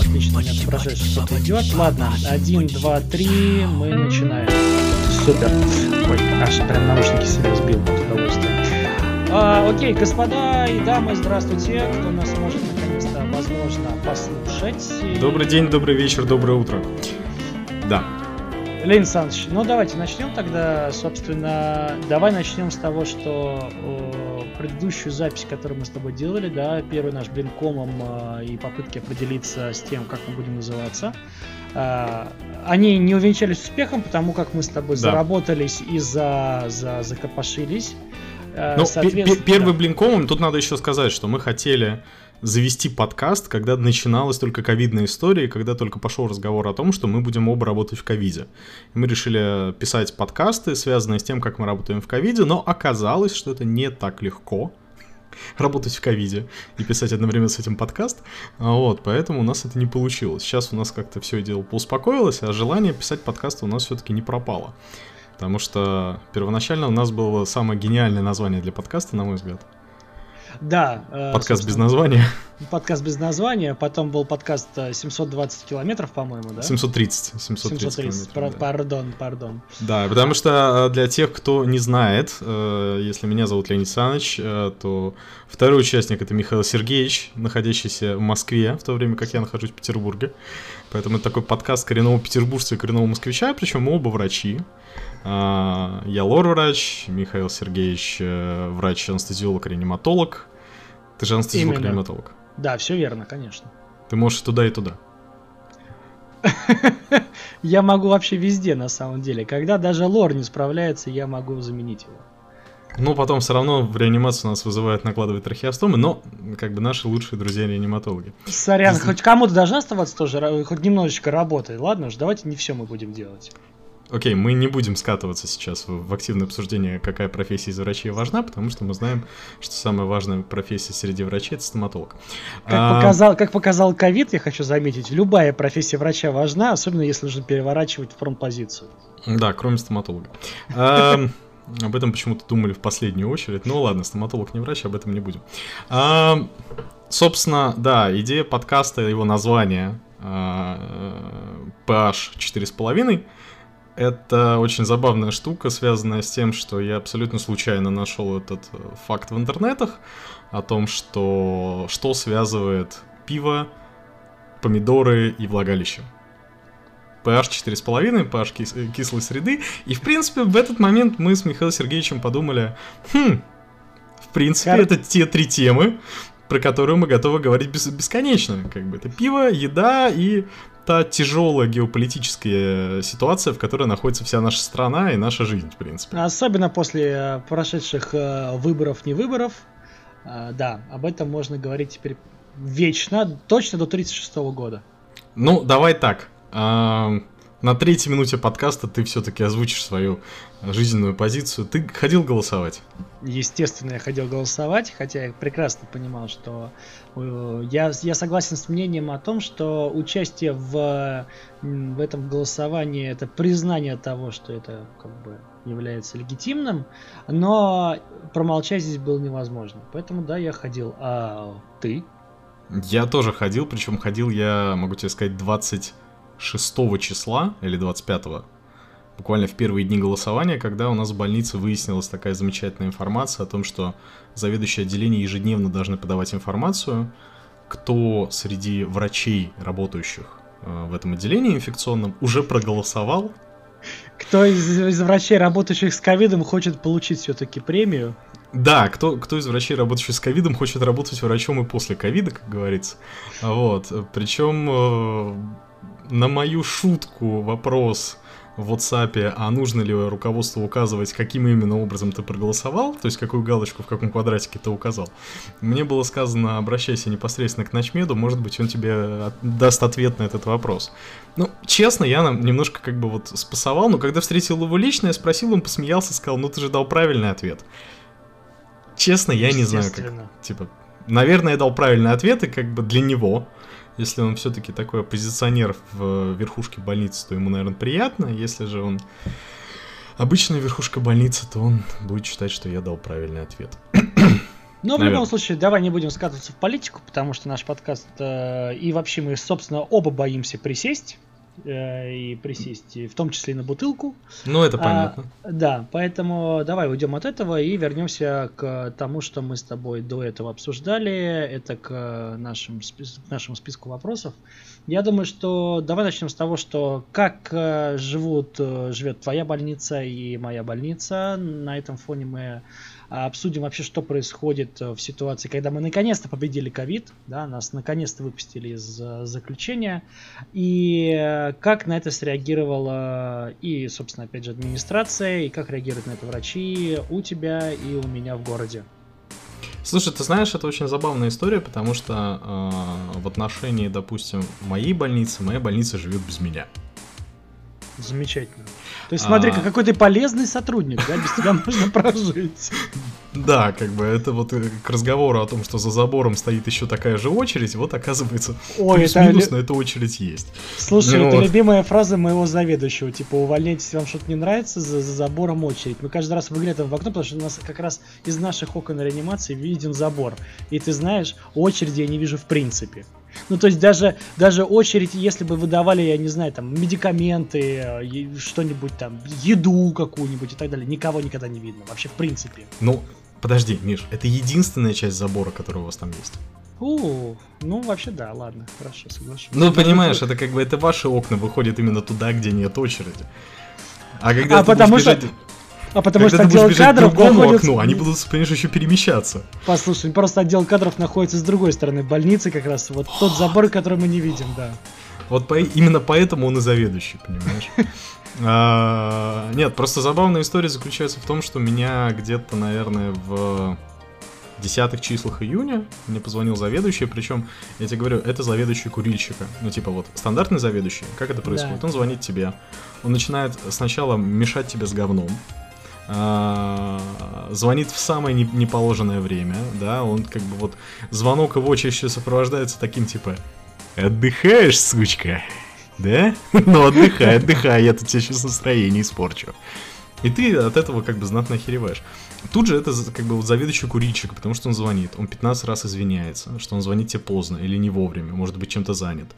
Отлично, у меня прошедший что-то идет. Ладно, один, два, три, мы начинаем. Супер. Ой, аж прям наушники себе сбил от удовольствия. А, окей, господа и дамы, здравствуйте. Кто нас может наконец-то, возможно, послушать. Добрый день, добрый вечер, доброе утро. Да. Леонид Александрович, ну давайте начнем тогда, собственно, давай начнем с того, что о, предыдущую запись, которую мы с тобой делали, да, первый наш блинкомом э, и попытки определиться с тем, как мы будем называться, э, они не увенчались успехом, потому как мы с тобой да. заработались и за, за, закопошились. Э, ну, соответственно... первый блинкомом, тут надо еще сказать, что мы хотели завести подкаст, когда начиналась только ковидная история, когда только пошел разговор о том, что мы будем оба работать в ковиде. Мы решили писать подкасты, связанные с тем, как мы работаем в ковиде, но оказалось, что это не так легко работать в ковиде и писать одновременно с этим подкаст. Вот, поэтому у нас это не получилось. Сейчас у нас как-то все дело поуспокоилось, а желание писать подкасты у нас все-таки не пропало. Потому что первоначально у нас было самое гениальное название для подкаста, на мой взгляд — да. Э, подкаст без названия. Подкаст без названия, потом был подкаст 720 э, километров, по-моему, да? 730. 730, 730 пар- да. Пардон, пардон. Да, потому что э, для тех, кто не знает, если меня зовут Леонид Саныч, то второй участник это Михаил Сергеевич, находящийся в Москве, в то время как я нахожусь в Петербурге. Поэтому это такой подкаст коренного петербуржца и коренного москвича, причем мы оба врачи. А, я лор-врач, Михаил Сергеевич э, врач-анестезиолог-реаниматолог. Ты же анестезиолог-реаниматолог. Да, все верно, конечно. Ты можешь туда, и туда. Я могу вообще везде, на самом деле. Когда даже лор не справляется, я могу заменить его. Ну, потом все равно в реанимацию нас вызывают накладывать трахеостомы, но как бы наши лучшие друзья-реаниматологи. Сорян, хоть кому-то должна оставаться тоже, хоть немножечко работы. Ладно уж, давайте не все мы будем делать. Окей, мы не будем скатываться сейчас в, в активное обсуждение, какая профессия из врачей важна, потому что мы знаем, что самая важная профессия среди врачей это стоматолог. Как, а... показал, как показал ковид, я хочу заметить, любая профессия врача важна, особенно если нужно переворачивать фронт-позицию. Да, кроме стоматолога. А, об этом почему-то думали в последнюю очередь. Ну ладно, стоматолог не врач, об этом не будем. А, собственно, да, идея подкаста, его название PH 4,5 это очень забавная штука, связанная с тем, что я абсолютно случайно нашел этот э, факт в интернетах о том, что что связывает пиво, помидоры и влагалище. pH 4,5, pH кис кислой среды. И, в принципе, в этот момент мы с Михаилом Сергеевичем подумали, хм, в принципе, Кар... это те три темы, про которые мы готовы говорить бес бесконечно. Как бы это пиво, еда и та тяжелая геополитическая ситуация, в которой находится вся наша страна и наша жизнь, в принципе. Особенно после э, прошедших э, выборов, не выборов. Э, да, об этом можно говорить теперь вечно, точно до 36 года. Ну, давай так. На третьей минуте подкаста ты все-таки озвучишь свою жизненную позицию. Ты ходил голосовать? Естественно, я ходил голосовать, хотя я прекрасно понимал, что э, я, я согласен с мнением о том, что участие в, в этом голосовании это признание того, что это как бы является легитимным, но промолчать здесь было невозможно. Поэтому да, я ходил. А ты? Я тоже ходил, причем ходил я, могу тебе сказать, 20 6 числа или 25 буквально в первые дни голосования, когда у нас в больнице выяснилась такая замечательная информация о том, что заведующие отделения ежедневно должны подавать информацию, кто среди врачей, работающих э, в этом отделении инфекционном, уже проголосовал. Кто из, из врачей, работающих с ковидом, хочет получить все-таки премию? Да, кто, кто из врачей, работающих с ковидом, хочет работать врачом и после ковида, как говорится. Вот. Причем э, на мою шутку вопрос в WhatsApp, а нужно ли руководству указывать, каким именно образом ты проголосовал, то есть какую галочку в каком квадратике ты указал, мне было сказано, обращайся непосредственно к Ночмеду, может быть, он тебе даст ответ на этот вопрос. Ну, честно, я нам немножко как бы вот спасовал, но когда встретил его лично, я спросил, он посмеялся, сказал, ну ты же дал правильный ответ. Честно, я не знаю, как, типа, наверное, я дал правильный ответ, и как бы для него, если он все-таки такой оппозиционер в верхушке больницы, то ему, наверное, приятно. Если же он обычная верхушка больницы, то он будет считать, что я дал правильный ответ. Но в любом случае, давай не будем скатываться в политику, потому что наш подкаст э, и вообще мы, собственно, оба боимся присесть э, и присесть, в том числе и на бутылку. Ну, это а, понятно. А, да, поэтому давай уйдем от этого и вернемся к тому, что мы с тобой до этого обсуждали. Это к нашим, к нашему списку вопросов. Я думаю, что давай начнем с того, что как э, живут, э, живет твоя больница и моя больница. На этом фоне мы обсудим вообще, что происходит э, в ситуации, когда мы наконец-то победили ковид, да, нас наконец-то выпустили из э, заключения, и э, как на это среагировала и, собственно, опять же, администрация, и как реагируют на это врачи у тебя и у меня в городе. Слушай, ты знаешь, это очень забавная история, потому что э, в отношении, допустим, моей больницы, моя больница живет без меня. Замечательно. То есть смотри, а... какой ты полезный сотрудник, да, без тебя можно прожить. Да, как бы это вот э, к разговору о том, что за забором стоит еще такая же очередь, вот оказывается, Ой, плюс-минус, это... но эта очередь есть. Слушай, ну, это вот. любимая фраза моего заведующего, типа, увольняйтесь, вам что-то не нравится, за, за забором очередь. Мы каждый раз выглядываем в окно, потому что у нас как раз из наших окон реанимации виден забор. И ты знаешь, очереди я не вижу в принципе. Ну, то есть даже, даже очередь, если бы выдавали, я не знаю, там, медикаменты, э, что-нибудь там, еду какую-нибудь и так далее, никого никогда не видно, вообще в принципе. Ну, подожди, Миш, это единственная часть забора, которая у вас там есть. О, ну вообще да, ладно, хорошо, соглашусь. Ну, понимаешь, это как бы это ваши окна выходят именно туда, где нет очереди. А когда а ты потому бежать... что а потому Когда что отдел кадров к находится... окну, они будут, понимаешь, еще перемещаться. Послушай, просто отдел кадров находится с другой стороны больницы как раз. Вот тот забор, который мы не видим, да. Вот по... именно поэтому он и заведующий, понимаешь? А, нет, просто забавная история заключается в том, что меня где-то, наверное, в десятых числах июня мне позвонил заведующий, причем, я тебе говорю, это заведующий курильщика. Ну, типа вот, стандартный заведующий, как это происходит? Да. Он звонит тебе, он начинает сначала мешать тебе с говном, звонит в самое неположенное время, да, он как бы вот звонок его чаще сопровождается таким типа «Отдыхаешь, сучка?» Да? Ну отдыхай, отдыхай, я тут тебе сейчас настроение испорчу. И ты от этого как бы знатно охереваешь. Тут же это как бы вот заведующий курильщик, потому что он звонит. Он 15 раз извиняется, что он звонит тебе поздно или не вовремя, может быть чем-то занят.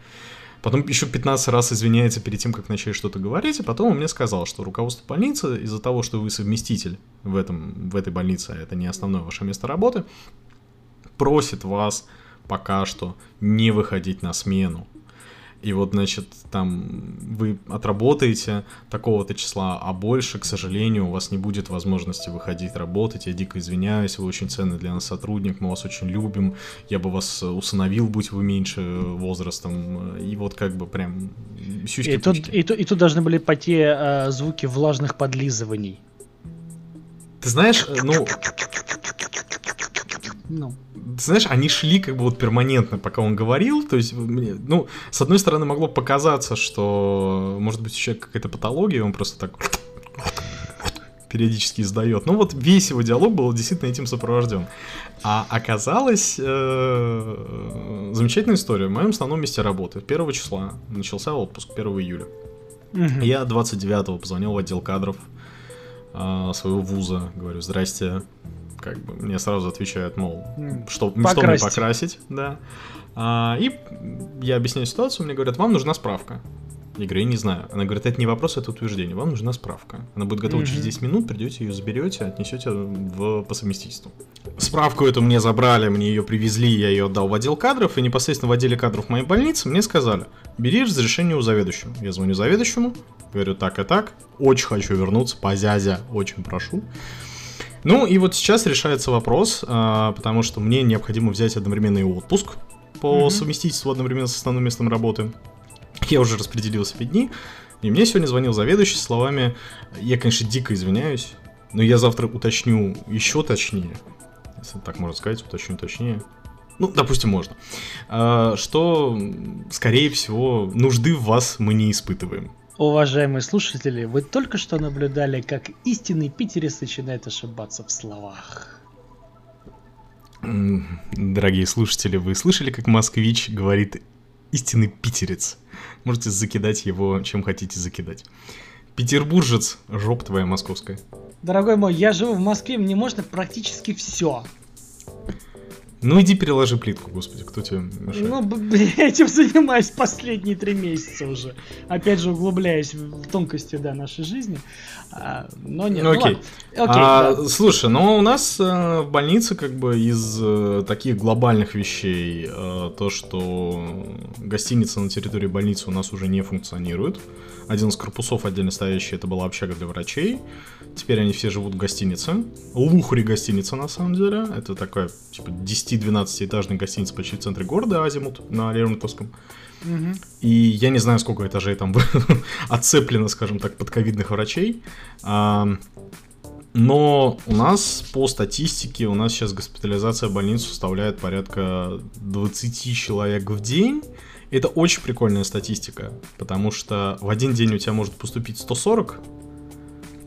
Потом еще 15 раз извиняется перед тем, как начать что-то говорить, и потом он мне сказал, что руководство больницы из-за того, что вы совместитель в, этом, в этой больнице, а это не основное ваше место работы, просит вас пока что не выходить на смену и вот, значит, там вы отработаете такого-то числа, а больше, к сожалению, у вас не будет возможности выходить работать. Я дико извиняюсь, вы очень ценный для нас сотрудник, мы вас очень любим. Я бы вас усыновил, будь вы меньше возрастом. И вот как бы прям и тут, и, тут, и тут должны были пойти э, звуки влажных подлизываний. Ты знаешь, ну... Ну знаешь, они шли как бы вот перманентно, пока он говорил, то есть, мне, ну, с одной стороны, могло показаться, что, может быть, еще какая-то патология, он просто так периодически издает. Ну вот весь его диалог был действительно этим сопровожден. А оказалось, э, замечательная история. В моем основном месте работы 1 числа начался отпуск, 1 июля. Угу. Я 29-го позвонил в отдел кадров э, своего вуза, говорю, здрасте, как бы мне сразу отвечают, мол, что, что мне покрасить, да. А, и я объясняю ситуацию, мне говорят, вам нужна справка. Я говорю, я не знаю. Она говорит, это не вопрос, это утверждение. Вам нужна справка. Она будет готова mm-hmm. через 10 минут, придете ее заберете, отнесете в, по совместительству. Справку эту мне забрали, мне ее привезли, я ее отдал в отдел кадров, и непосредственно в отделе кадров моей больницы мне сказали, бери разрешение у заведующего. Я звоню заведующему, говорю, так и так, очень хочу вернуться, позязя, очень прошу. Ну и вот сейчас решается вопрос, а, потому что мне необходимо взять одновременный отпуск по mm-hmm. совместительству одновременно с основным местом работы. Я уже распределил себе дни, и мне сегодня звонил заведующий с словами, я, конечно, дико извиняюсь, но я завтра уточню еще точнее, если так можно сказать, уточню точнее, ну, допустим, можно, а, что, скорее всего, нужды в вас мы не испытываем. Уважаемые слушатели, вы только что наблюдали, как истинный питерец начинает ошибаться в словах. Дорогие слушатели, вы слышали, как москвич говорит истинный питерец? Можете закидать его, чем хотите закидать. Петербуржец, жоп твоя московская. Дорогой мой, я живу в Москве, мне можно практически все. Ну иди переложи плитку, господи, кто тебе мешает? Ну, я этим занимаюсь последние три месяца уже. Опять же, углубляясь в тонкости, да, нашей жизни. А, но нет, ну, окей. Ну, окей а, да. Слушай, ну у нас э, в больнице как бы из э, таких глобальных вещей э, то, что гостиница на территории больницы у нас уже не функционирует. Один из корпусов отдельно стоящий, это была общага для врачей. Теперь они все живут в гостинице. Лухари гостиница, на самом деле. Это такая, типа, 10-12 этажная гостиница почти в центре города, Азимут, на Лермонтовском. Угу. И я не знаю, сколько этажей там отцеплено, скажем так, под ковидных врачей. А, но у нас по статистике, у нас сейчас госпитализация в больницу составляет порядка 20 человек в день. Это очень прикольная статистика, потому что в один день у тебя может поступить 140,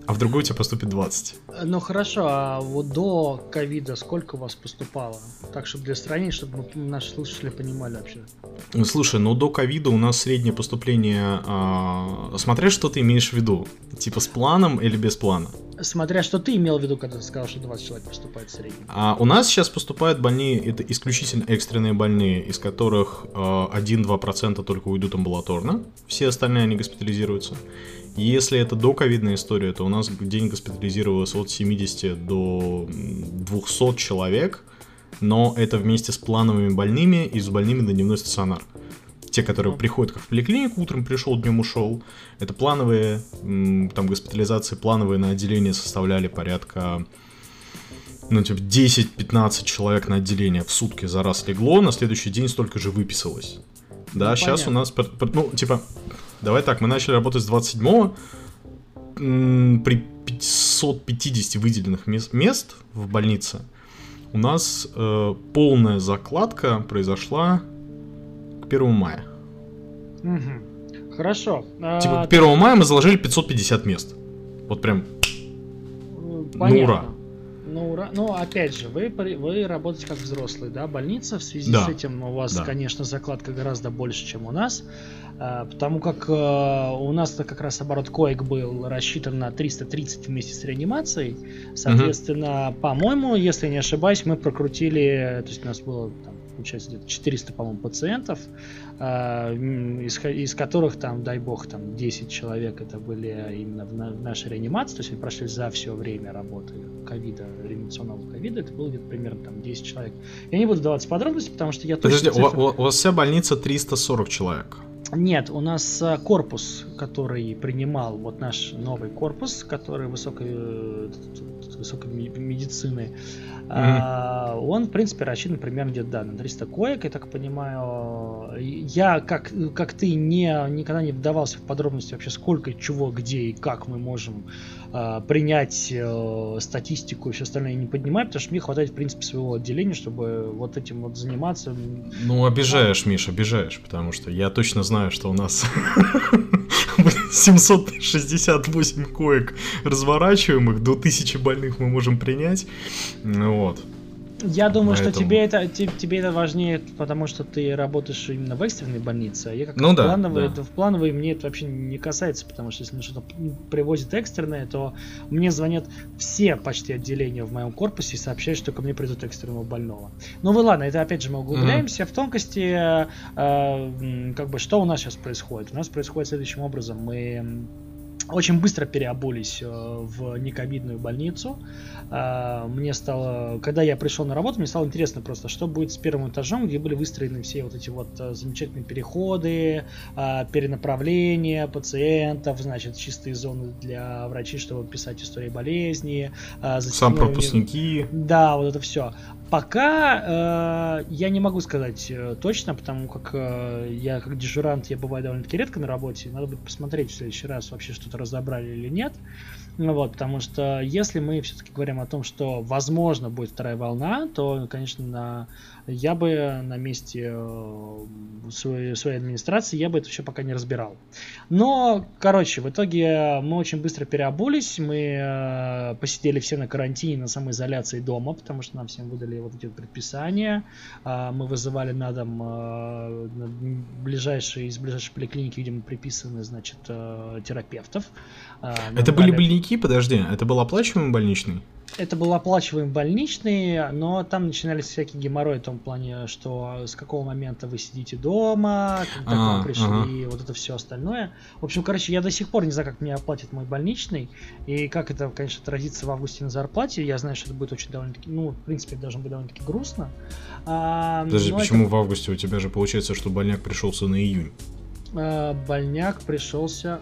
а в другой у тебя поступит 20. Ну хорошо, а вот до ковида сколько у вас поступало? Так, чтобы для сравнения, чтобы наши слушатели понимали вообще. Ну, слушай, ну до ковида у нас среднее поступление, а, смотря что ты имеешь в виду, типа с планом или без плана? Смотря что ты имел в виду, когда ты сказал, что 20 человек поступает в среднем. А у нас сейчас поступают больные, это исключительно экстренные больные, из которых э, 1-2% только уйдут амбулаторно, все остальные они госпитализируются. Если это до ковидная история, то у нас в день госпитализировалось от 70 до 200 человек, но это вместе с плановыми больными и с больными на дневной стационар. Те, которые приходят как в поликлинику, утром пришел, днем ушел. Это плановые, там госпитализации плановые на отделение составляли порядка ну, типа, 10-15 человек на отделение в сутки за раз легло, на следующий день столько же выписалось. Да, ну, сейчас понятно. у нас, ну, типа, Давай так, мы начали работать с 27-го. При 550 выделенных мест в больнице у нас э, полная закладка произошла к 1 мая. Угу. Хорошо. Типа к 1 мая мы заложили 550 мест. Вот прям. Понятно. Ну ура. Ну, ура. ну, опять же, вы, вы работаете как взрослый, да? Больница в связи да. с этим у вас, да. конечно, закладка гораздо больше, чем у нас. А, потому как э, у нас-то как раз оборот коек был рассчитан на 330 вместе с реанимацией. Соответственно, угу. по-моему, если не ошибаюсь, мы прокрутили, то есть у нас было там, получается где-то 400, по-моему, пациентов, а, из, из которых там, дай бог, там 10 человек это были именно в, на, в нашей реанимации, то есть они прошли за все время работы ковида, реанимационного ковида, это было где-то примерно там 10 человек. Я не буду даваться подробности, потому что я точно... Подожди, цифры... у, у, у вас вся больница 340 человек? Нет, у нас э, корпус, который принимал, вот наш новый корпус, который высокой, э, высокой медицины, mm-hmm. он, в принципе, рассчитан примерно где-то да, на 300 коек, я так понимаю. Я, как, как ты, не, никогда не вдавался в подробности вообще, сколько, чего, где и как мы можем а, принять э, статистику и все остальное не поднимать, потому что мне хватает, в принципе, своего отделения, чтобы вот этим вот заниматься. Ну, обижаешь, Миша, обижаешь, потому что я точно знаю, что у нас 768 коек разворачиваемых, до 1000 больных мы можем принять. Вот. Я думаю, Поэтому... что тебе это, тебе это важнее, потому что ты работаешь именно в экстренной больнице, а я как ну, да, плановый, да. в плановой мне это вообще не касается, потому что если мне что-то привозит экстренное, то мне звонят все почти отделения в моем корпусе и сообщают, что ко мне придут экстренного больного. Ну вы ладно, это опять же мы углубляемся mm-hmm. в тонкости, э, как бы что у нас сейчас происходит. У нас происходит следующим образом. Мы очень быстро переобулись э, в нековидную больницу. Э, мне стало, когда я пришел на работу, мне стало интересно просто, что будет с первым этажом, где были выстроены все вот эти вот э, замечательные переходы, перенаправления пациентов, значит, чистые зоны для врачей, чтобы писать истории болезни. Сам пропускники. Да, вот это все. Пока э, я не могу сказать э, точно, потому как э, я как дежурант, я бываю довольно-таки редко на работе. Надо будет посмотреть в следующий раз вообще что-то разобрали или нет. Ну вот, потому что если мы все-таки говорим о том, что возможно будет вторая волна, то, конечно, на, я бы на месте э, своей, своей администрации, я бы это все пока не разбирал. Но, короче, в итоге мы очень быстро переобулись, мы э, посидели все на карантине, на самоизоляции дома, потому что нам всем выдали вот эти вот предписания. А, мы вызывали на дом а, ближайшие, из ближайшей поликлиники, видимо, приписаны, значит, а, терапевтов. Это были больники, подожди, это был оплачиваемый больничный? Это был оплачиваемый больничный, но там начинались всякие геморрои в том плане, что с какого момента вы сидите дома, когда а, к вам пришли, ага. вот это все остальное. В общем, короче, я до сих пор не знаю, как мне оплатит мой больничный, и как это, конечно, отразится в августе на зарплате. Я знаю, что это будет очень довольно-таки, ну, в принципе, должно быть довольно-таки грустно. А, Подожди, почему это... в августе у тебя же получается, что больняк пришелся на июнь? А, больняк пришелся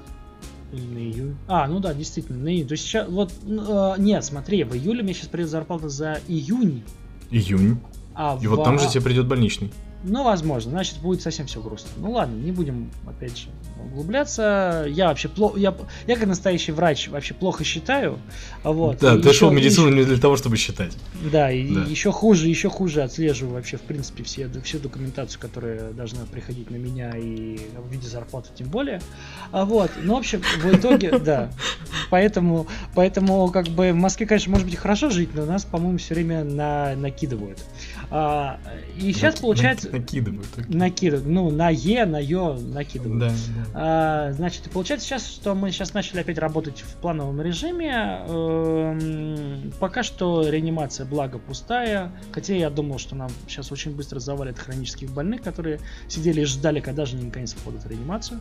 или на июнь. А, ну да, действительно, на июнь. То есть сейчас, вот, э, нет, смотри, в июле мне сейчас придет зарплата за июнь. Июнь. А И в... вот там же тебе придет больничный. Ну, возможно, значит, будет совсем все грустно. Ну ладно, не будем, опять же, углубляться. Я вообще плохо, я, я как настоящий врач вообще плохо считаю. Вот. Да, и ты шел в медицину еще, не для того, чтобы считать. Да, и да. еще хуже, еще хуже отслеживаю вообще, в принципе, все, всю документацию, которая должна приходить на меня и в виде зарплаты тем более. А вот, ну, в общем, в итоге, да. Поэтому, поэтому, как бы, в Москве, конечно, может быть хорошо жить, но нас, по-моему, все время на, накидывают. А, и сейчас получается... Накидывают. Накидывают. Ну, на Е, на Ё накидывают. Да, да. А, значит, получается сейчас, что мы сейчас начали опять работать в плановом режиме. Эм, пока что реанимация, благо, пустая. Хотя я думал, что нам сейчас очень быстро завалят хронических больных, которые сидели и ждали, когда же они наконец входят в реанимацию.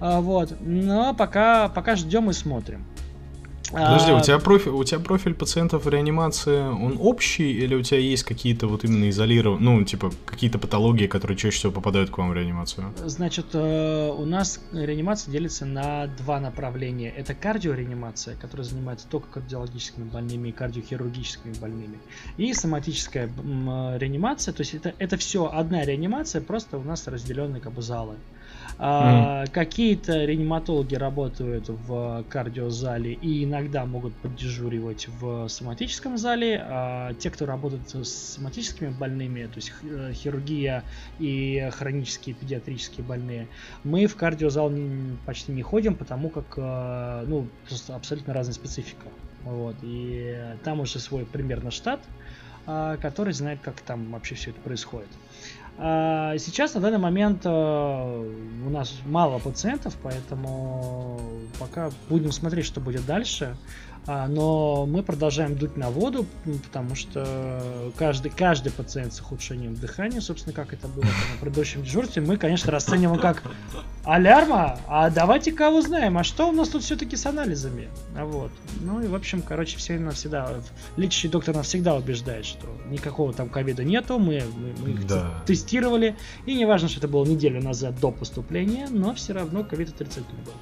А, вот. Но пока, пока ждем и смотрим. Подожди, а... у тебя профиль, у тебя профиль пациентов в реанимации, он общий или у тебя есть какие-то вот именно изолированные, ну, типа, какие-то патологии, которые чаще всего попадают к вам в реанимацию? Значит, э, у нас реанимация делится на два направления. Это кардиореанимация, которая занимается только кардиологическими больными и кардиохирургическими больными. И соматическая реанимация, то есть это, это все одна реанимация, просто у нас разделенные как бы залы. А, Какие-то реаниматологи работают в кардиозале и иногда могут поддежуривать в соматическом зале. А те, кто работает с соматическими больными, то есть э, хирургия и хронические педиатрические больные, мы в кардиозал не, почти не ходим, потому как э, ну, абсолютно разная специфика. Вот, и там уже свой примерно штат, а, который знает, как там вообще все это происходит. А, сейчас на данный момент э, у нас мало пациентов, поэтому пока будем смотреть, что будет дальше. А, но мы продолжаем дуть на воду, потому что каждый, каждый пациент с ухудшением дыхания, собственно, как это было на предыдущем дежурстве, мы, конечно, расцениваем как алярма, а давайте кого узнаем, а что у нас тут все-таки с анализами? А вот. Ну и, в общем, короче, все навсегда, лечащий доктор нас всегда убеждает, что никакого там ковида нету, мы, мы, мы их да. тестировали, и не важно, что это было неделю назад до поступления, но все равно ковид отрицательный был.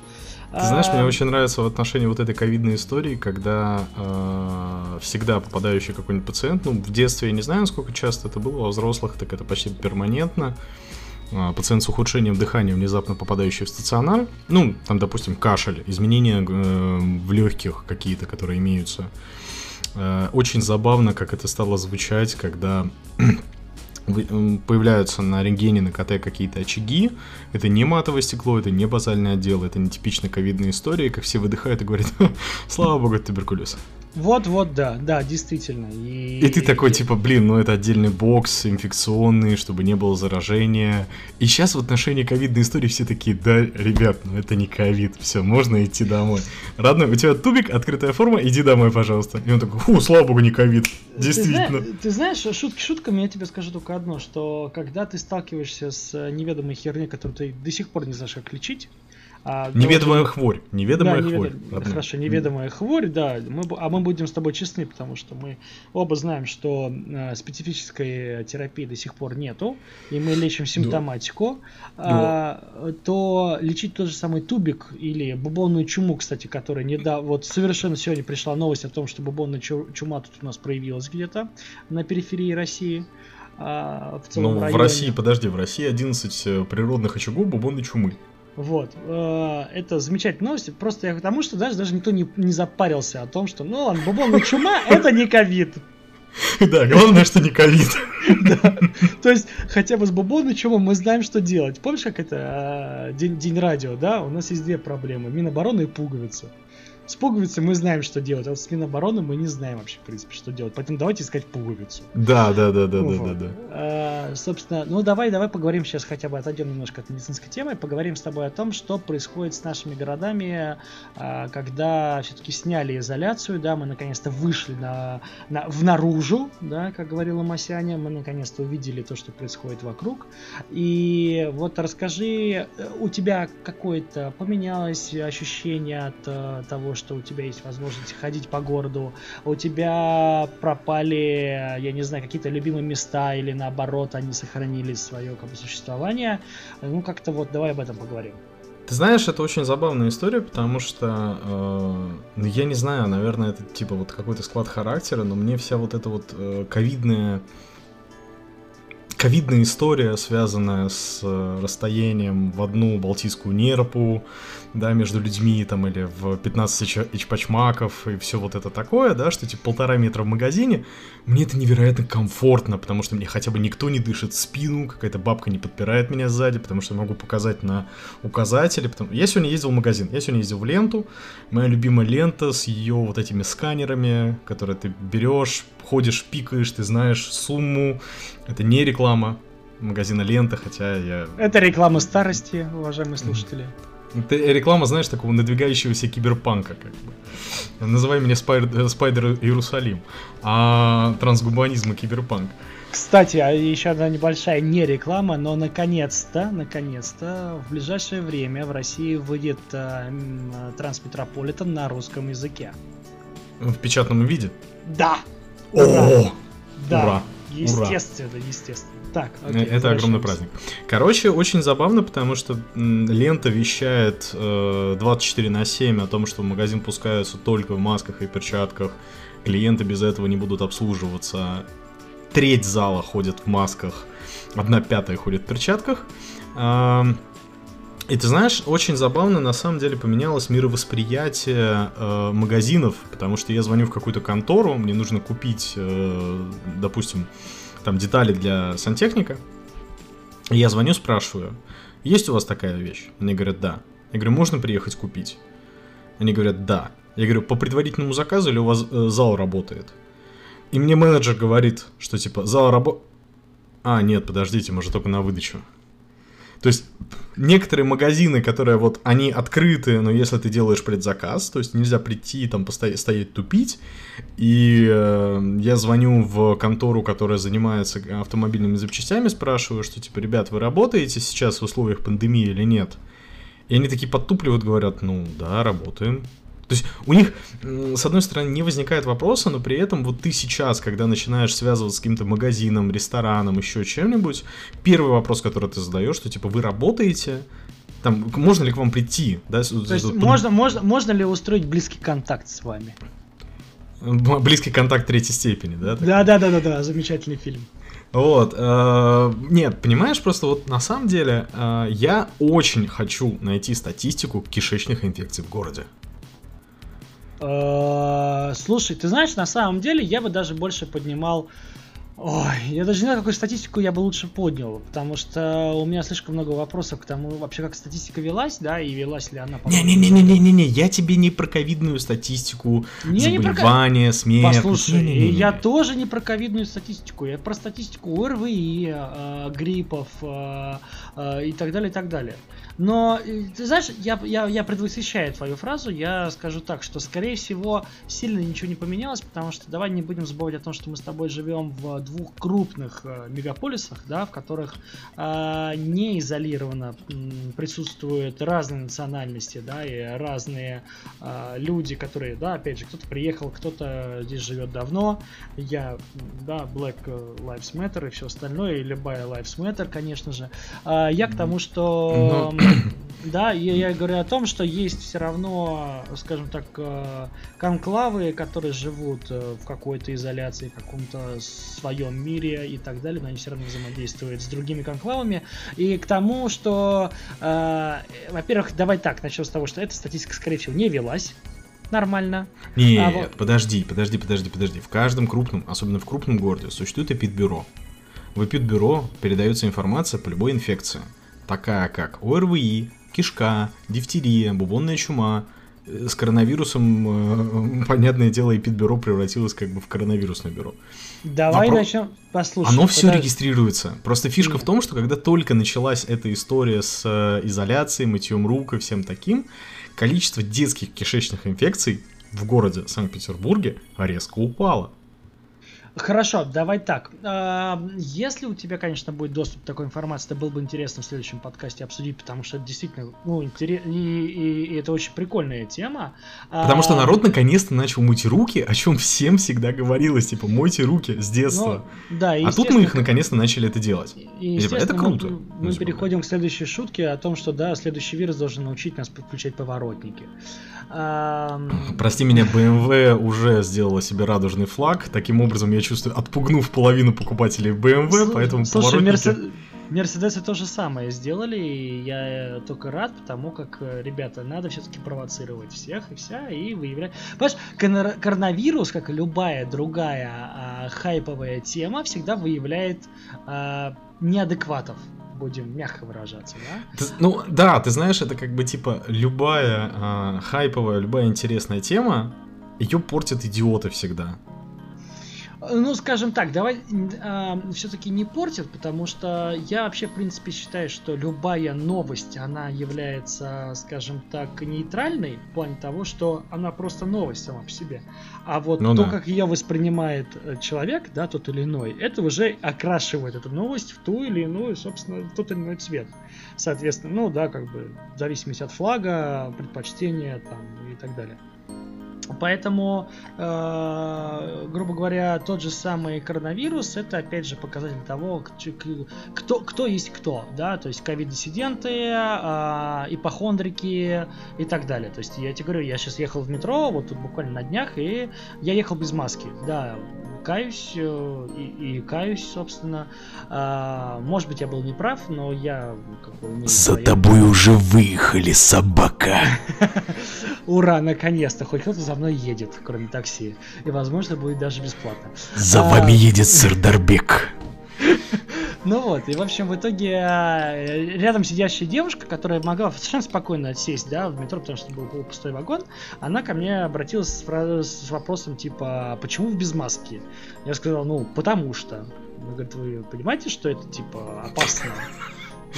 Ты знаешь, мне очень нравится в отношении вот этой ковидной истории, когда э, всегда попадающий какой-нибудь пациент, ну, в детстве я не знаю, сколько часто это было, а у взрослых так это почти перманентно, э, пациент с ухудшением дыхания, внезапно попадающий в стационар, ну, там, допустим, кашель, изменения э, в легких какие-то, которые имеются. Э, очень забавно, как это стало звучать, когда появляются на рентгене, на КТ какие-то очаги. Это не матовое стекло, это не базальный отдел, это не типично ковидная история, как все выдыхают и говорят, слава богу, это туберкулез. Вот, вот, да, да, действительно. И... и ты такой, типа, блин, ну это отдельный бокс, инфекционный, чтобы не было заражения. И сейчас в отношении ковидной истории все такие, да, ребят, ну это не ковид, все, можно идти домой. Родной, у тебя тубик, открытая форма, иди домой, пожалуйста. И он такой, фу, слава богу, не ковид. Действительно. Ты, ты знаешь, шутки шутками, я тебе скажу только одно, что когда ты сталкиваешься с неведомой херней, которую ты до сих пор не знаешь, как лечить, а, неведомая то, хворь. Неведомая да, хворь. Невед... Хорошо, неведомая mm. хворь, да. Мы, а мы будем с тобой честны, потому что мы оба знаем, что э, специфической терапии до сих пор нету, и мы лечим симптоматику. Да. А, то лечить тот же самый тубик или бубонную чуму, кстати, которая не да, вот совершенно сегодня пришла новость о том, что бубонная чума тут у нас проявилась где-то на периферии России. А, в целом ну, районе. в России, подожди, в России 11 э, природных очагов бубонной чумы. Вот. Э, это замечательная новость. Просто я к тому, что даже, даже никто не, не запарился о том, что, ну ладно, бубонная чума это не ковид. Да, главное, что не ковид. Да. То есть, хотя бы с бубонной чумой мы знаем, что делать. Помнишь, как это э, день, день радио, да? У нас есть две проблемы. Минобороны и пуговица. С пуговицей мы знаем, что делать, а вот с Минобороны мы не знаем вообще, в принципе, что делать. Поэтому давайте искать пуговицу. Да, да, да, да, вот. да, да, да. А, собственно, ну давай, давай поговорим сейчас хотя бы, отойдем немножко от медицинской темы, поговорим с тобой о том, что происходит с нашими городами, а, когда все-таки сняли изоляцию, да, мы наконец-то вышли на, на, в наружу, да, как говорила Масяня, мы наконец-то увидели то, что происходит вокруг. И вот расскажи, у тебя какое-то поменялось ощущение от uh, того, что у тебя есть возможность ходить по городу, у тебя пропали, я не знаю, какие-то любимые места или наоборот они сохранили свое как бы, существование. Ну как-то вот давай об этом поговорим. Ты знаешь, это очень забавная история, потому что, э, ну, я не знаю, наверное, это типа вот какой-то склад характера, но мне вся вот эта вот э, ковидная ковидная история, связанная с э, расстоянием в одну Балтийскую нерпу, да, между людьми, там, или в 15 ичпачмаков и все вот это такое, да, что типа полтора метра в магазине, мне это невероятно комфортно, потому что мне хотя бы никто не дышит в спину, какая-то бабка не подпирает меня сзади, потому что могу показать на указатели. Потому... Я сегодня ездил в магазин, я сегодня ездил в ленту, моя любимая лента с ее вот этими сканерами, которые ты берешь, ходишь, пикаешь, ты знаешь сумму, это не реклама магазина лента, хотя я... Это реклама старости, уважаемые слушатели. Это реклама, знаешь, такого надвигающегося киберпанка, как бы. Называй меня Спайдер, Спайдер Иерусалим, а трансгуманизм и киберпанк. Кстати, а еще одна небольшая не реклама, но наконец-то, наконец-то, в ближайшее время в России выйдет э, Трансметрополитен на русском языке. В печатном виде? Да! Ура! О! Да! Ура! Естественно, Ура. естественно. Так, э, окей, Это огромный праздник. Короче, очень забавно, потому что лента вещает э, 24 на 7 о том, что в магазин пускаются только в масках и перчатках. Клиенты без этого не будут обслуживаться. Треть зала ходит в масках, одна пятая ходит в перчатках. Э, и ты знаешь, очень забавно на самом деле поменялось мировосприятие э, магазинов, потому что я звоню в какую-то контору, мне нужно купить, э, допустим, там детали для сантехника. Я звоню, спрашиваю, есть у вас такая вещь? Они говорят, да. Я говорю, можно приехать купить? Они говорят, да. Я говорю, по предварительному заказу или у вас э, зал работает? И мне менеджер говорит, что типа зал работает... А, нет, подождите, может только на выдачу. То есть некоторые магазины, которые вот, они открыты, но если ты делаешь предзаказ, то есть нельзя прийти там постоять, стоять тупить. И э, я звоню в контору, которая занимается автомобильными запчастями, спрашиваю, что типа, ребят, вы работаете сейчас в условиях пандемии или нет? И они такие подтупливают, говорят, ну да, работаем. То есть у них, с одной стороны, не возникает вопроса, но при этом вот ты сейчас, когда начинаешь связываться с каким-то магазином, рестораном, еще чем-нибудь, первый вопрос, который ты задаешь, что типа вы работаете, там, можно ли к вам прийти? Да? То есть можно, можно, можно ли устроить близкий контакт с вами? Близкий контакт третьей степени, да? Да, да, да, да, да, замечательный фильм. Вот, э, нет, понимаешь, просто вот на самом деле э, я очень хочу найти статистику кишечных инфекций в городе. Э, слушай, ты знаешь, на самом деле я бы даже больше поднимал Ой, я даже не знаю, какую статистику я бы лучше поднял, потому что у меня слишком много вопросов к тому, вообще как статистика велась, да, и велась ли она по Не-не-не-не-не-не, я тебе не про ковидную статистику, не, заболевания, не про... смерть. Послушай, не, не, не, я тоже не про ковидную статистику, я про статистику ОРВИ, э, гриппов э, э, и так далее, и так далее. Но, э, ты знаешь, я, я, я предвосхищаю твою фразу, я скажу так, что, скорее всего, сильно ничего не поменялось, потому что давай не будем забывать о том, что мы с тобой живем в двух крупных э, мегаполисах, да, в которых э, не изолированно м, присутствуют разные национальности, да, и разные э, люди, которые, да, опять же, кто-то приехал, кто-то здесь живет давно, я, да, Black Lives Matter и все остальное, и любая Lives Matter, конечно же. Э, я к тому, что... Но да, я, я говорю о том, что есть все равно, скажем так, э, конклавы, которые живут э, в какой-то изоляции, в каком-то своем мире и так далее, но они все равно взаимодействуют с другими конклавами. И к тому, что, э, во-первых, давай так, начнем с того, что эта статистика, скорее всего, не велась нормально. Нет, а вот... подожди, подожди, подожди, подожди. В каждом крупном, особенно в крупном городе, существует эпидбюро. В эпидбюро передается информация по любой инфекции такая как ОРВИ, кишка, дифтерия, бубонная чума, с коронавирусом, понятное дело, Эпидбюро превратилось как бы в коронавирусное бюро. Давай Вопро... начнем. Послушай. Оно все подожди. регистрируется. Просто фишка Нет. в том, что когда только началась эта история с э, изоляцией, мытьем рук и всем таким, количество детских кишечных инфекций в городе Санкт-Петербурге резко упало. Хорошо, давай так. А, если у тебя, конечно, будет доступ к такой информации, это было бы интересно в следующем подкасте обсудить, потому что это действительно, ну, интересно, и, и, и это очень прикольная тема. Потому что а, народ наконец-то начал мыть руки, о чем всем всегда говорилось, типа, мойте руки с детства. Ну, да, а тут мы их наконец-то начали это делать. И, типа, это круто. Мы, мы переходим к следующей шутке о том, что, да, следующий вирус должен научить нас подключать поворотники. Прости меня, BMW уже сделала себе радужный флаг. Таким образом, я чувствую, отпугнув половину покупателей BMW, поэтому слушай, поворотники... Мерседесы то же самое сделали, и я только рад, потому как, э, ребята, надо все-таки провоцировать всех и вся, и выявлять. Понимаешь, коронавирус, как и любая другая а, хайповая тема, всегда выявляет а, неадекватов будем мягко выражаться, да? Ты, ну да, ты знаешь, это как бы типа любая э, хайповая, любая интересная тема, ее портят идиоты всегда. Ну, скажем так, давай э, а, все-таки не портит, потому что я вообще, в принципе, считаю, что любая новость, она является, скажем так, нейтральной в плане того, что она просто новость сама по себе. А вот ну, то, да. как ее воспринимает э, человек, да, тот или иной, это уже окрашивает эту новость в ту или иную, собственно, в тот или иной цвет. Соответственно, ну да, как бы в зависимости от флага, предпочтения там и так далее. Поэтому, э, грубо говоря, тот же самый коронавирус это опять же показатель того, кто, кто есть кто, да, то есть ковид-диссиденты, э, ипохондрики и так далее. То есть я тебе говорю, я сейчас ехал в метро, вот тут буквально на днях, и я ехал без маски, да, каюсь э, и, и каюсь, собственно. А, может быть, я был неправ, но я как бы... За своей... тобой уже выехали, собака! Ура, наконец-то! Хоть кто-то за мной едет, кроме такси. И, возможно, будет даже бесплатно. За а... вами едет Сырдарбек. Ну вот, и в общем, в итоге э, рядом сидящая девушка, которая могла совершенно спокойно сесть, да, в метро, потому что был, был пустой вагон, она ко мне обратилась с, вопросом типа, почему вы без маски? Я сказал, ну, потому что. Она говорит, вы понимаете, что это типа опасно?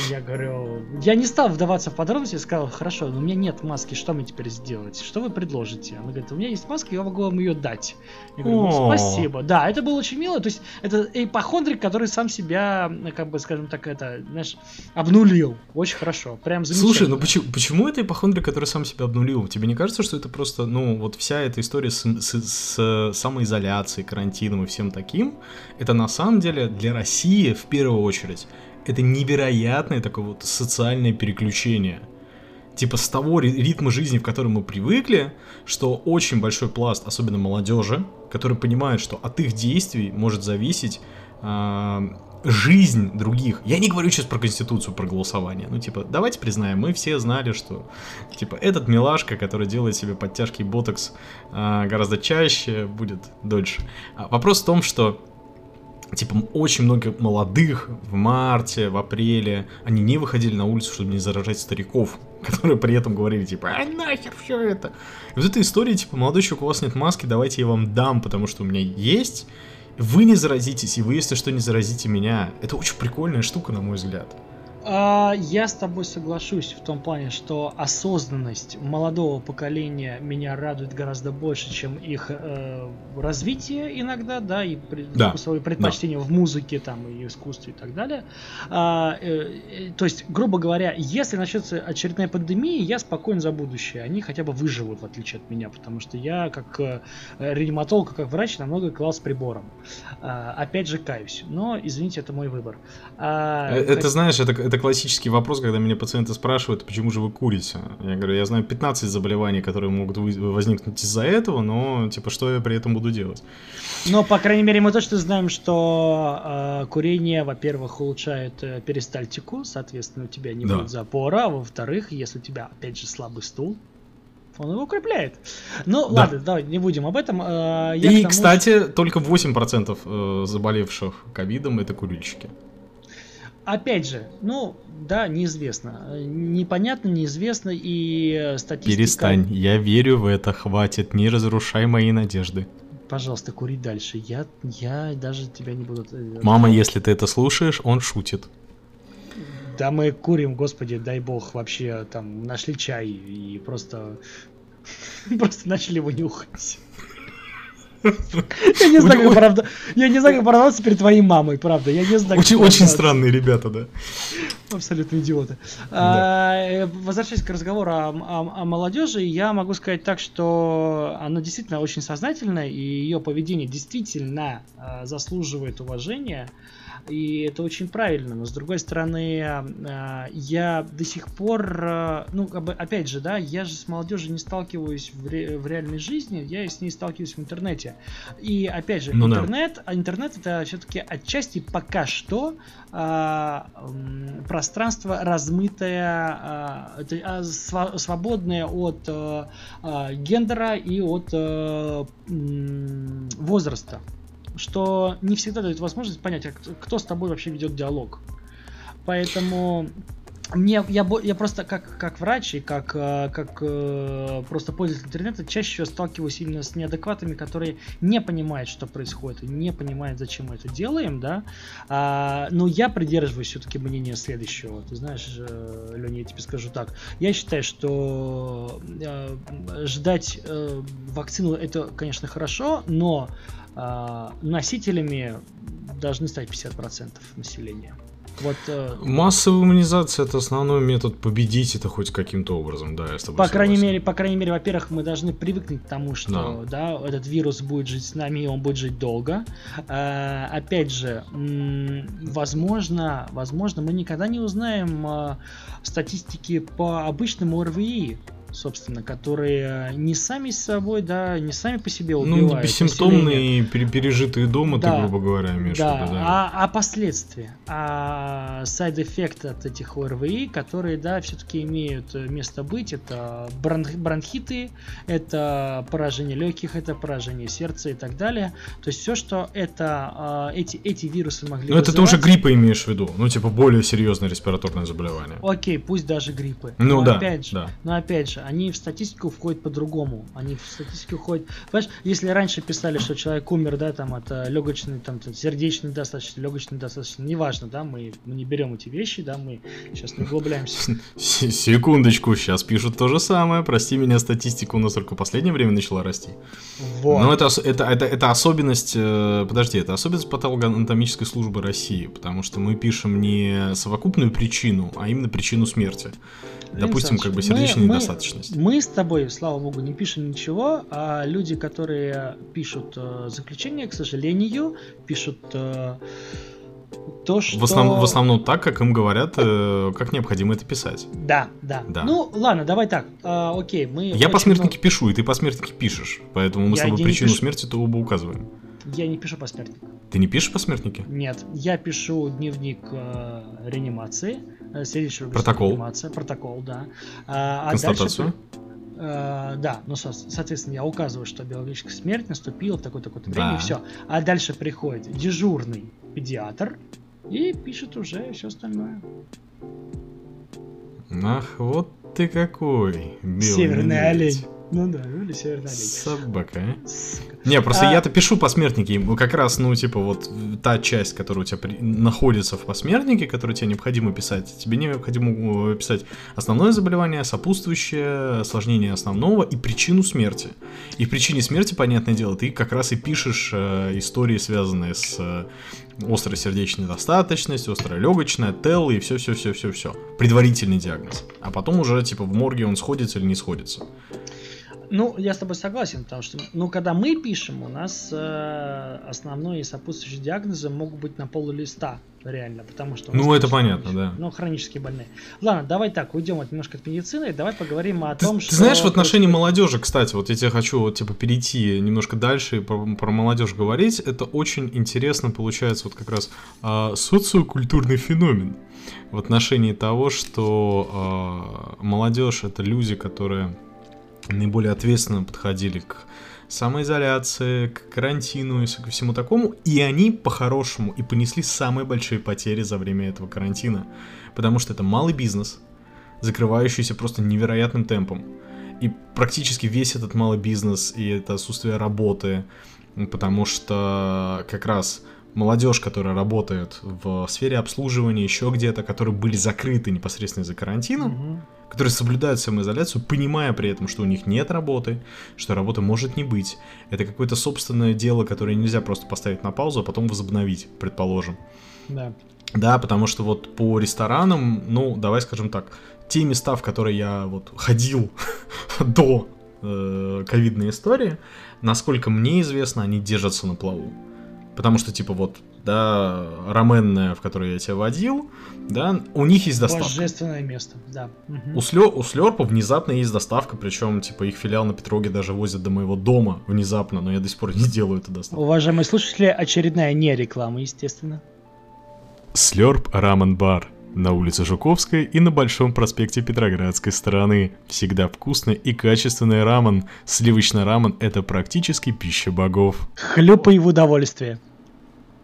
Я говорю, я не стал вдаваться в подробности, я сказал, хорошо, но у меня нет маски, что мне теперь сделать? Что вы предложите? Она говорит, у меня есть маска, я могу вам ее дать. Я говорю, ну, спасибо. Да, это было очень мило, то есть это эпохондрик, который сам себя, как бы, скажем так, это, знаешь, обнулил. Очень хорошо, прям замечательно. Слушай, ну почему, почему это эпохондрик, который сам себя обнулил? Тебе не кажется, что это просто, ну, вот вся эта история с, с, с самоизоляцией, карантином и всем таким, это на самом деле для России в первую очередь это невероятное такое вот социальное переключение. Типа с того ритма жизни, в котором мы привыкли, что очень большой пласт, особенно молодежи, который понимает, что от их действий может зависеть э, жизнь других. Я не говорю сейчас про конституцию, про голосование. Ну, типа, давайте признаем, мы все знали, что, типа, этот милашка, который делает себе подтяжки и ботокс э, гораздо чаще, будет дольше. А вопрос в том, что типа очень много молодых в марте, в апреле, они не выходили на улицу, чтобы не заражать стариков, которые при этом говорили, типа, а нахер все это. И вот эта история, типа, молодой человек, у вас нет маски, давайте я вам дам, потому что у меня есть. Вы не заразитесь, и вы, если что, не заразите меня. Это очень прикольная штука, на мой взгляд. А, я с тобой соглашусь в том плане, что осознанность молодого поколения меня радует гораздо больше, чем их э, развитие иногда, да, и да. свои предпочтения да. в музыке, там, и искусстве и так далее. А, э, э, то есть, грубо говоря, если начнется очередная пандемия, я спокоен за будущее. Они хотя бы выживут, в отличие от меня, потому что я, как э, реаниматолог, как врач, намного клал с прибором. А, опять же, каюсь. Но, извините, это мой выбор. А, э, это, как... знаешь, это это классический вопрос, когда меня пациенты спрашивают, почему же вы курите? Я говорю, я знаю 15 заболеваний, которые могут возникнуть из-за этого, но типа что я при этом буду делать? Но, по крайней мере, мы точно знаем, что э, курение, во-первых, улучшает э, перистальтику, соответственно, у тебя не да. будет запора, а во-вторых, если у тебя, опять же, слабый стул, он его укрепляет. Ну, да. ладно, давай, не будем об этом. Э, И, тому, кстати, что... только 8% э, заболевших ковидом это курильщики. Опять же, ну, да, неизвестно. Непонятно, неизвестно, и статистика... Перестань, я верю в это, хватит, не разрушай мои надежды. Пожалуйста, кури дальше, я, я даже тебя не буду... Э, Мама, если ты это слушаешь, он шутит. Да мы курим, господи, дай бог, вообще там нашли чай и просто... Просто начали его нюхать. Я не знаю, как правда. Я не знаю, как оправдаться перед твоей мамой, правда. Я не знаю. Очень, очень странные ребята, да. Абсолютно идиоты. Да. А, э, возвращаясь к разговору о, о, о молодежи, я могу сказать так, что она действительно очень сознательная, и ее поведение действительно а, заслуживает уважения и это очень правильно, но с другой стороны, а, я до сих пор, а, ну, опять же, да, я же с молодежью не сталкиваюсь в, ре, в реальной жизни, я с ней сталкиваюсь в интернете. И опять же, ну, интернет, да. интернет это все-таки отчасти пока что а, пространство размытое, а, а, св свободное от а, гендера и от а, возраста что не всегда дает возможность понять, а кто с тобой вообще ведет диалог. Поэтому мне, я, я просто как, как врач и как, э, как э, просто пользователь интернета чаще всего сталкиваюсь именно с неадекватами, которые не понимают, что происходит, не понимают, зачем мы это делаем, да. А, но я придерживаюсь все-таки мнения следующего. Ты знаешь, э, Леня, я тебе скажу так. Я считаю, что э, ждать вакцину это, конечно, хорошо, но носителями должны стать 50% населения. Вот, э, Массовая иммунизация это основной метод победить это хоть каким-то образом, да, я с тобой По согласен. крайней мере, по крайней мере, во-первых, мы должны привыкнуть к тому, что да. да, этот вирус будет жить с нами, и он будет жить долго. А, опять же, возможно, возможно, мы никогда не узнаем а, статистики по обычному ОРВИ собственно, которые не сами с собой, да, не сами по себе ну, убивают. Ну, бессимптомные, пережитые дома, да, ты, грубо говоря, имеешь да, в виду, да. А, а последствия, а side effect от этих ОРВИ, которые, да, все-таки имеют место быть, это бронх, бронхиты, это поражение легких, это поражение сердца и так далее. То есть все, что это, а, эти, эти вирусы могли Ну, это ты уже гриппа имеешь в виду, ну, типа более серьезное респираторное заболевание. Окей, пусть даже гриппы. Ну, но да, опять же, да. Но опять же, они в статистику входят по-другому. Они в статистику входят... Понимаешь, если раньше писали, что человек умер, да, там, от э, легочной, там, сердечной недостаточности, легочной недостаточности, неважно, да, мы, мы не берем эти вещи, да, мы сейчас не углубляемся. Секундочку, сейчас пишут то же самое, прости меня, статистика у нас только в последнее время начала расти. Вот. Но это, это, это, это особенность, э, подожди, это особенность патологоанатомической службы России, потому что мы пишем не совокупную причину, а именно причину смерти. Допустим, как бы сердечная мы, недостаточность. Мы, мы с тобой, слава богу, не пишем ничего, а люди, которые пишут э, заключение, к сожалению, пишут э, то, что... В основном, в основном так, как им говорят, э, как необходимо это писать. Да, да. да. Ну, ладно, давай так. Э, окей, мы... Я по смертнике пишу, и ты по смертнике пишешь. Поэтому мы я, с тобой причину пишу... смерти то оба указываем. Я не пишу по смертнику. Ты не пишешь по смертнике? Нет, я пишу дневник э, реанимации, э, следующего протокол. реанимация, протокол, да. А, а Констатацию. Дальше, э, да, ну, соответственно, я указываю, что биологическая смерть наступила в такое-такое время, да. и все. А дальше приходит дежурный педиатр и пишет уже все остальное. Ах, вот ты какой, белый Северный олень. Ну да, ну или северный олень. Собака, а? Сука. Не, просто а... я-то пишу посмертники, как раз, ну, типа, вот та часть, которая у тебя при... находится в посмертнике, которую тебе необходимо писать, тебе необходимо писать основное заболевание, сопутствующее, осложнение основного и причину смерти. И в причине смерти, понятное дело, ты как раз и пишешь э, истории, связанные с э, острой сердечной недостаточностью, острая легочная, ТЭЛ и все-все-все-все-все. Предварительный диагноз. А потом уже, типа, в морге он сходится или не сходится. Ну, я с тобой согласен, потому что, ну, когда мы пишем, у нас э, основной и сопутствующие диагнозы могут быть на полу листа, реально, потому что... Ну, это понятно, да. Ну, хронические больные. Ладно, давай так, уйдем от немножко от медицины, и давай поговорим о ты, том, ты что... Ты знаешь, в отношении молодежи, кстати, вот я тебе хочу, вот, типа, перейти немножко дальше и про, про молодежь говорить, это очень интересно получается вот как раз э, социокультурный феномен в отношении того, что э, молодежь это люди, которые наиболее ответственно подходили к самоизоляции, к карантину и ко всему такому, и они по-хорошему и понесли самые большие потери за время этого карантина, потому что это малый бизнес, закрывающийся просто невероятным темпом. И практически весь этот малый бизнес и это отсутствие работы, потому что как раз молодежь, которая работает в сфере обслуживания, еще где-то, которые были закрыты непосредственно из-за карантина, угу. которые соблюдают самоизоляцию, понимая при этом, что у них нет работы, что работы может не быть. Это какое-то собственное дело, которое нельзя просто поставить на паузу, а потом возобновить, предположим. Да. Да, потому что вот по ресторанам, ну, давай скажем так, те места, в которые я вот ходил до э, ковидной истории, насколько мне известно, они держатся на плаву. Потому что, типа, вот, да, раменная, в которой я тебя водил, да, у них есть доставка. Божественное место, да. Угу. У, Слё, у Слёрпа внезапно есть доставка, причем, типа, их филиал на Петроге даже возят до моего дома внезапно, но я до сих пор не делаю эту доставку. Уважаемые слушатели, очередная не реклама, естественно. Слёрп Рамен Бар на улице Жуковской и на Большом проспекте Петроградской стороны. Всегда вкусный и качественный рамен. Сливочный рамен – это практически пища богов. Хлюпай в удовольствие.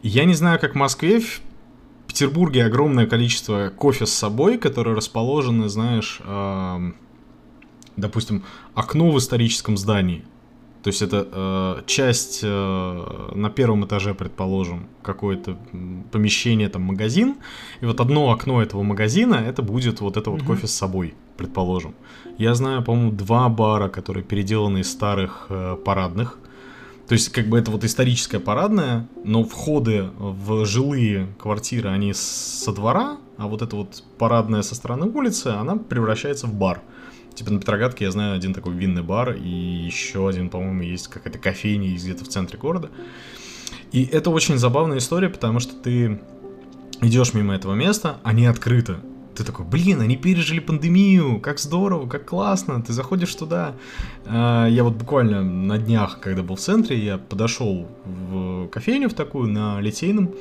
Я не знаю, как в Москве, в Петербурге огромное количество кофе с собой, которые расположены, знаешь, э, допустим, окно в историческом здании. То есть это э, часть э, на первом этаже, предположим, какое-то помещение, там магазин, и вот одно окно этого магазина, это будет вот это вот mm-hmm. кофе с собой, предположим. Я знаю, по-моему, два бара, которые переделаны из старых э, парадных. То есть, как бы это вот историческая парадная, но входы в жилые квартиры, они со двора, а вот эта вот парадная со стороны улицы, она превращается в бар. Типа на Петроградке я знаю один такой винный бар, и еще один, по-моему, есть какая-то кофейня где-то в центре города. И это очень забавная история, потому что ты идешь мимо этого места, они открыты. Ты такой, блин, они пережили пандемию, как здорово, как классно, ты заходишь туда. А, я вот буквально на днях, когда был в центре, я подошел в кофейню в такую на Литейном,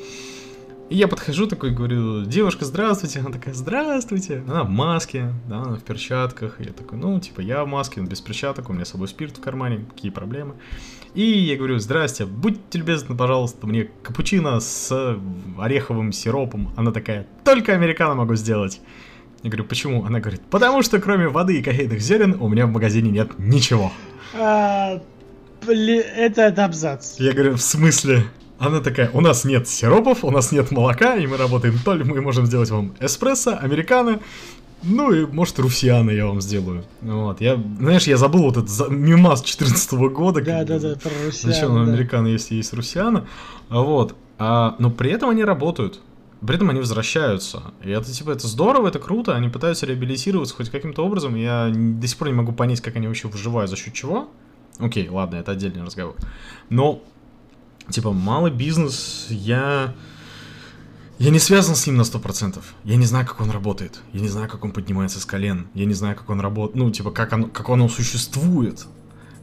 и я подхожу такой, говорю, девушка, здравствуйте. Она такая, здравствуйте. Она в маске, да, она в перчатках. И я такой, ну, типа, я в маске, без перчаток, у меня с собой спирт в кармане, какие проблемы. И я говорю, здрасте, будьте любезны, пожалуйста, мне капучино с ореховым сиропом. Она такая, только американо могу сделать. Я говорю, почему? Она говорит, потому что кроме воды и кофейных зерен у меня в магазине нет ничего. А, блин, это, это абзац. Я говорю, в смысле? Она такая, у нас нет сиропов, у нас нет молока, и мы работаем только, мы можем сделать вам эспрессо, американо, ну и, может, русианы я вам сделаю. Вот, я, знаешь, я забыл вот этот за, мимас 14 года. Да, да, да, про русианы. Зачем да. американо, если есть русиана? Вот, а, но при этом они работают. При этом они возвращаются. И это, типа, это здорово, это круто, они пытаются реабилитироваться хоть каким-то образом. Я до сих пор не могу понять, как они вообще выживают, за счет чего. Окей, ладно, это отдельный разговор. Но типа, малый бизнес, я... Я не связан с ним на 100%. Я не знаю, как он работает. Я не знаю, как он поднимается с колен. Я не знаю, как он работает. Ну, типа, как, оно, как оно существует.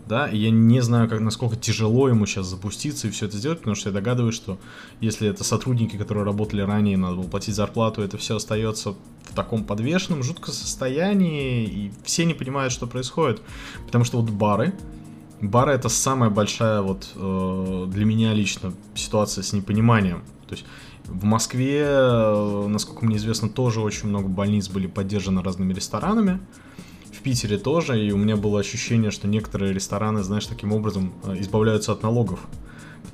Да, и я не знаю, как, насколько тяжело ему сейчас запуститься и все это сделать, потому что я догадываюсь, что если это сотрудники, которые работали ранее, надо было платить зарплату, это все остается в таком подвешенном, жутком состоянии, и все не понимают, что происходит. Потому что вот бары, Бары это самая большая вот э, для меня лично ситуация с непониманием. То есть в Москве, э, насколько мне известно, тоже очень много больниц были поддержаны разными ресторанами. В Питере тоже, и у меня было ощущение, что некоторые рестораны, знаешь, таким образом э, избавляются от налогов.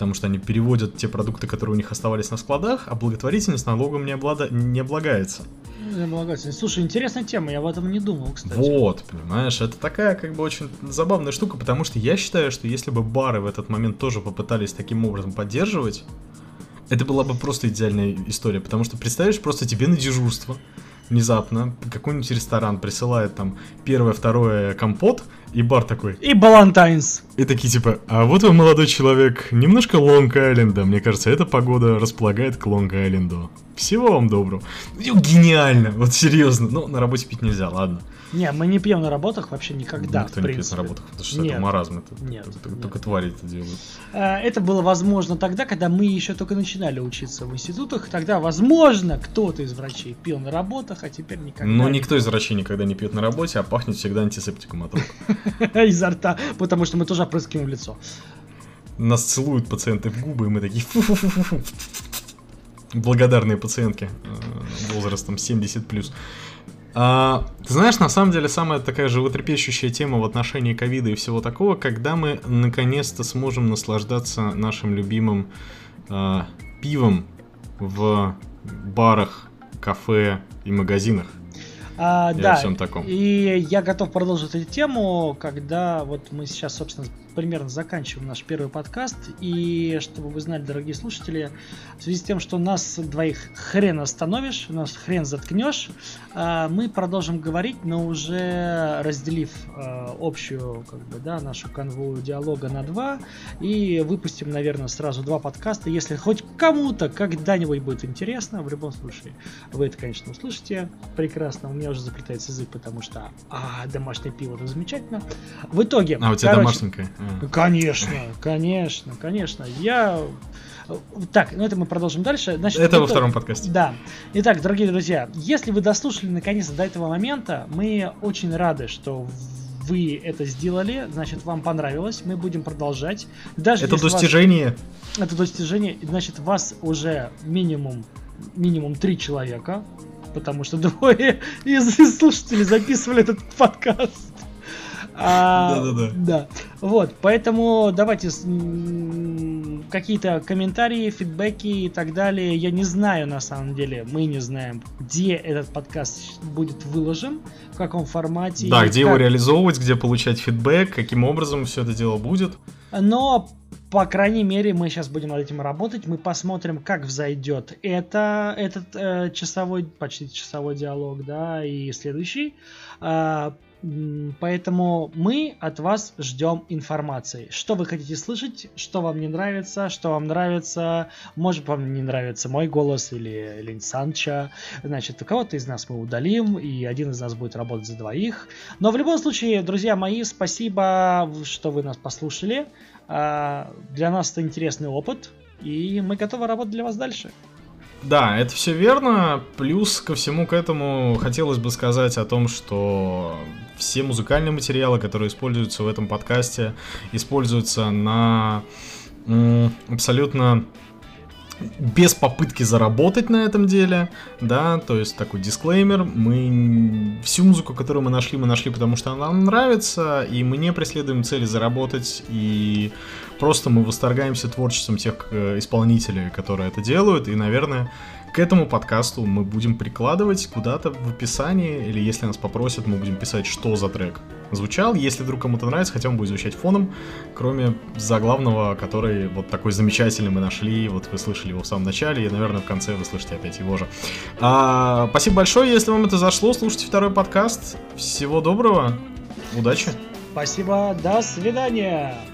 Потому что они переводят те продукты, которые у них оставались на складах, а благотворительность налогом не, облада... не облагается. Слушай, интересная тема, я об этом не думал, кстати. Вот, понимаешь, это такая как бы очень забавная штука, потому что я считаю, что если бы бары в этот момент тоже попытались таким образом поддерживать, это была бы просто идеальная история, потому что представишь просто тебе на дежурство, внезапно какой-нибудь ресторан присылает там первое, второе компот, и бар такой. И Балантайнс. И такие типа, а вот вы молодой человек, немножко Лонг-Айленда. Мне кажется, эта погода располагает к Лонг-Айленду. Всего вам доброго. Ну, гениально, вот серьезно. Ну, на работе пить нельзя, ладно. Не, мы не пьем на работах вообще никогда. Никто не пьет на работах, потому что нет. это маразм. Это, нет, это, нет. Только твари это делают. А, это было возможно тогда, когда мы еще только начинали учиться в институтах. Тогда, возможно, кто-то из врачей пил на работах, а теперь никогда. Но никто из врачей никогда не пьет на работе, а пахнет всегда антисептиком от рук. Изо рта, потому что мы тоже опрыскиваем в лицо. Нас целуют пациенты в губы, и мы такие. Благодарные пациентки э, возрастом 70 плюс. А, ты знаешь, на самом деле, самая такая животрепещущая тема в отношении ковида и всего такого, когда мы наконец-то сможем наслаждаться нашим любимым а, пивом в барах, кафе и магазинах. А, И да, всем таком. и я готов продолжить эту тему, когда вот мы сейчас, собственно, примерно заканчиваем наш первый подкаст. И чтобы вы знали, дорогие слушатели, в связи с тем, что нас двоих хрен остановишь, нас хрен заткнешь, а, мы продолжим говорить, но уже разделив а, общую, как бы, да, нашу канву диалога на два. И выпустим, наверное, сразу два подкаста. Если хоть кому-то когда-нибудь будет интересно, в любом случае, вы это, конечно, услышите прекрасно. У меня уже заплетается язык, потому что а, домашнее пиво это замечательно. В итоге. А у тебя короче, домашненькое? Конечно, конечно, конечно. Я. Так, ну это мы продолжим дальше. Значит, Это во итог- втором подкасте. Да. Итак, дорогие друзья, если вы дослушали наконец-то до этого момента, мы очень рады, что вы это сделали, значит, вам понравилось, мы будем продолжать. Даже Это если вас- достижение. это достижение, значит, вас уже минимум, минимум три человека, потому что двое из слушателей записывали этот подкаст. А, Да-да-да. Да. Вот, поэтому давайте какие-то комментарии, фидбэки и так далее. Я не знаю, на самом деле, мы не знаем, где этот подкаст будет выложен, в каком формате. Да, где его как. реализовывать, где получать фидбэк, каким образом все это дело будет. Но, по крайней мере, мы сейчас будем над этим работать. Мы посмотрим, как взойдет это, этот э, часовой, почти часовой диалог, да, и следующий. А, поэтому мы от вас ждем информации. Что вы хотите слышать, что вам не нравится, что вам нравится. Может, вам не нравится мой голос или Лень Санча. Значит, кого-то из нас мы удалим, и один из нас будет работать за двоих. Но в любом случае, друзья мои, спасибо, что вы нас послушали. А, Для нас это интересный опыт, и мы готовы работать для вас дальше. Да, это все верно. Плюс ко всему к этому хотелось бы сказать о том, что все музыкальные материалы, которые используются в этом подкасте, используются на абсолютно без попытки заработать на этом деле, да, то есть такой дисклеймер, мы всю музыку, которую мы нашли, мы нашли, потому что она нам нравится, и мы не преследуем цели заработать, и просто мы восторгаемся творчеством тех э, исполнителей, которые это делают, и, наверное, к этому подкасту мы будем прикладывать куда-то в описании, или если нас попросят, мы будем писать, что за трек звучал. Если вдруг кому-то нравится, хотя он будет звучать фоном, кроме заглавного, который вот такой замечательный мы нашли, вот вы слышали его в самом начале, и, наверное, в конце вы слышите опять его же. А, спасибо большое, если вам это зашло, слушайте второй подкаст. Всего доброго, удачи! Спасибо, до свидания!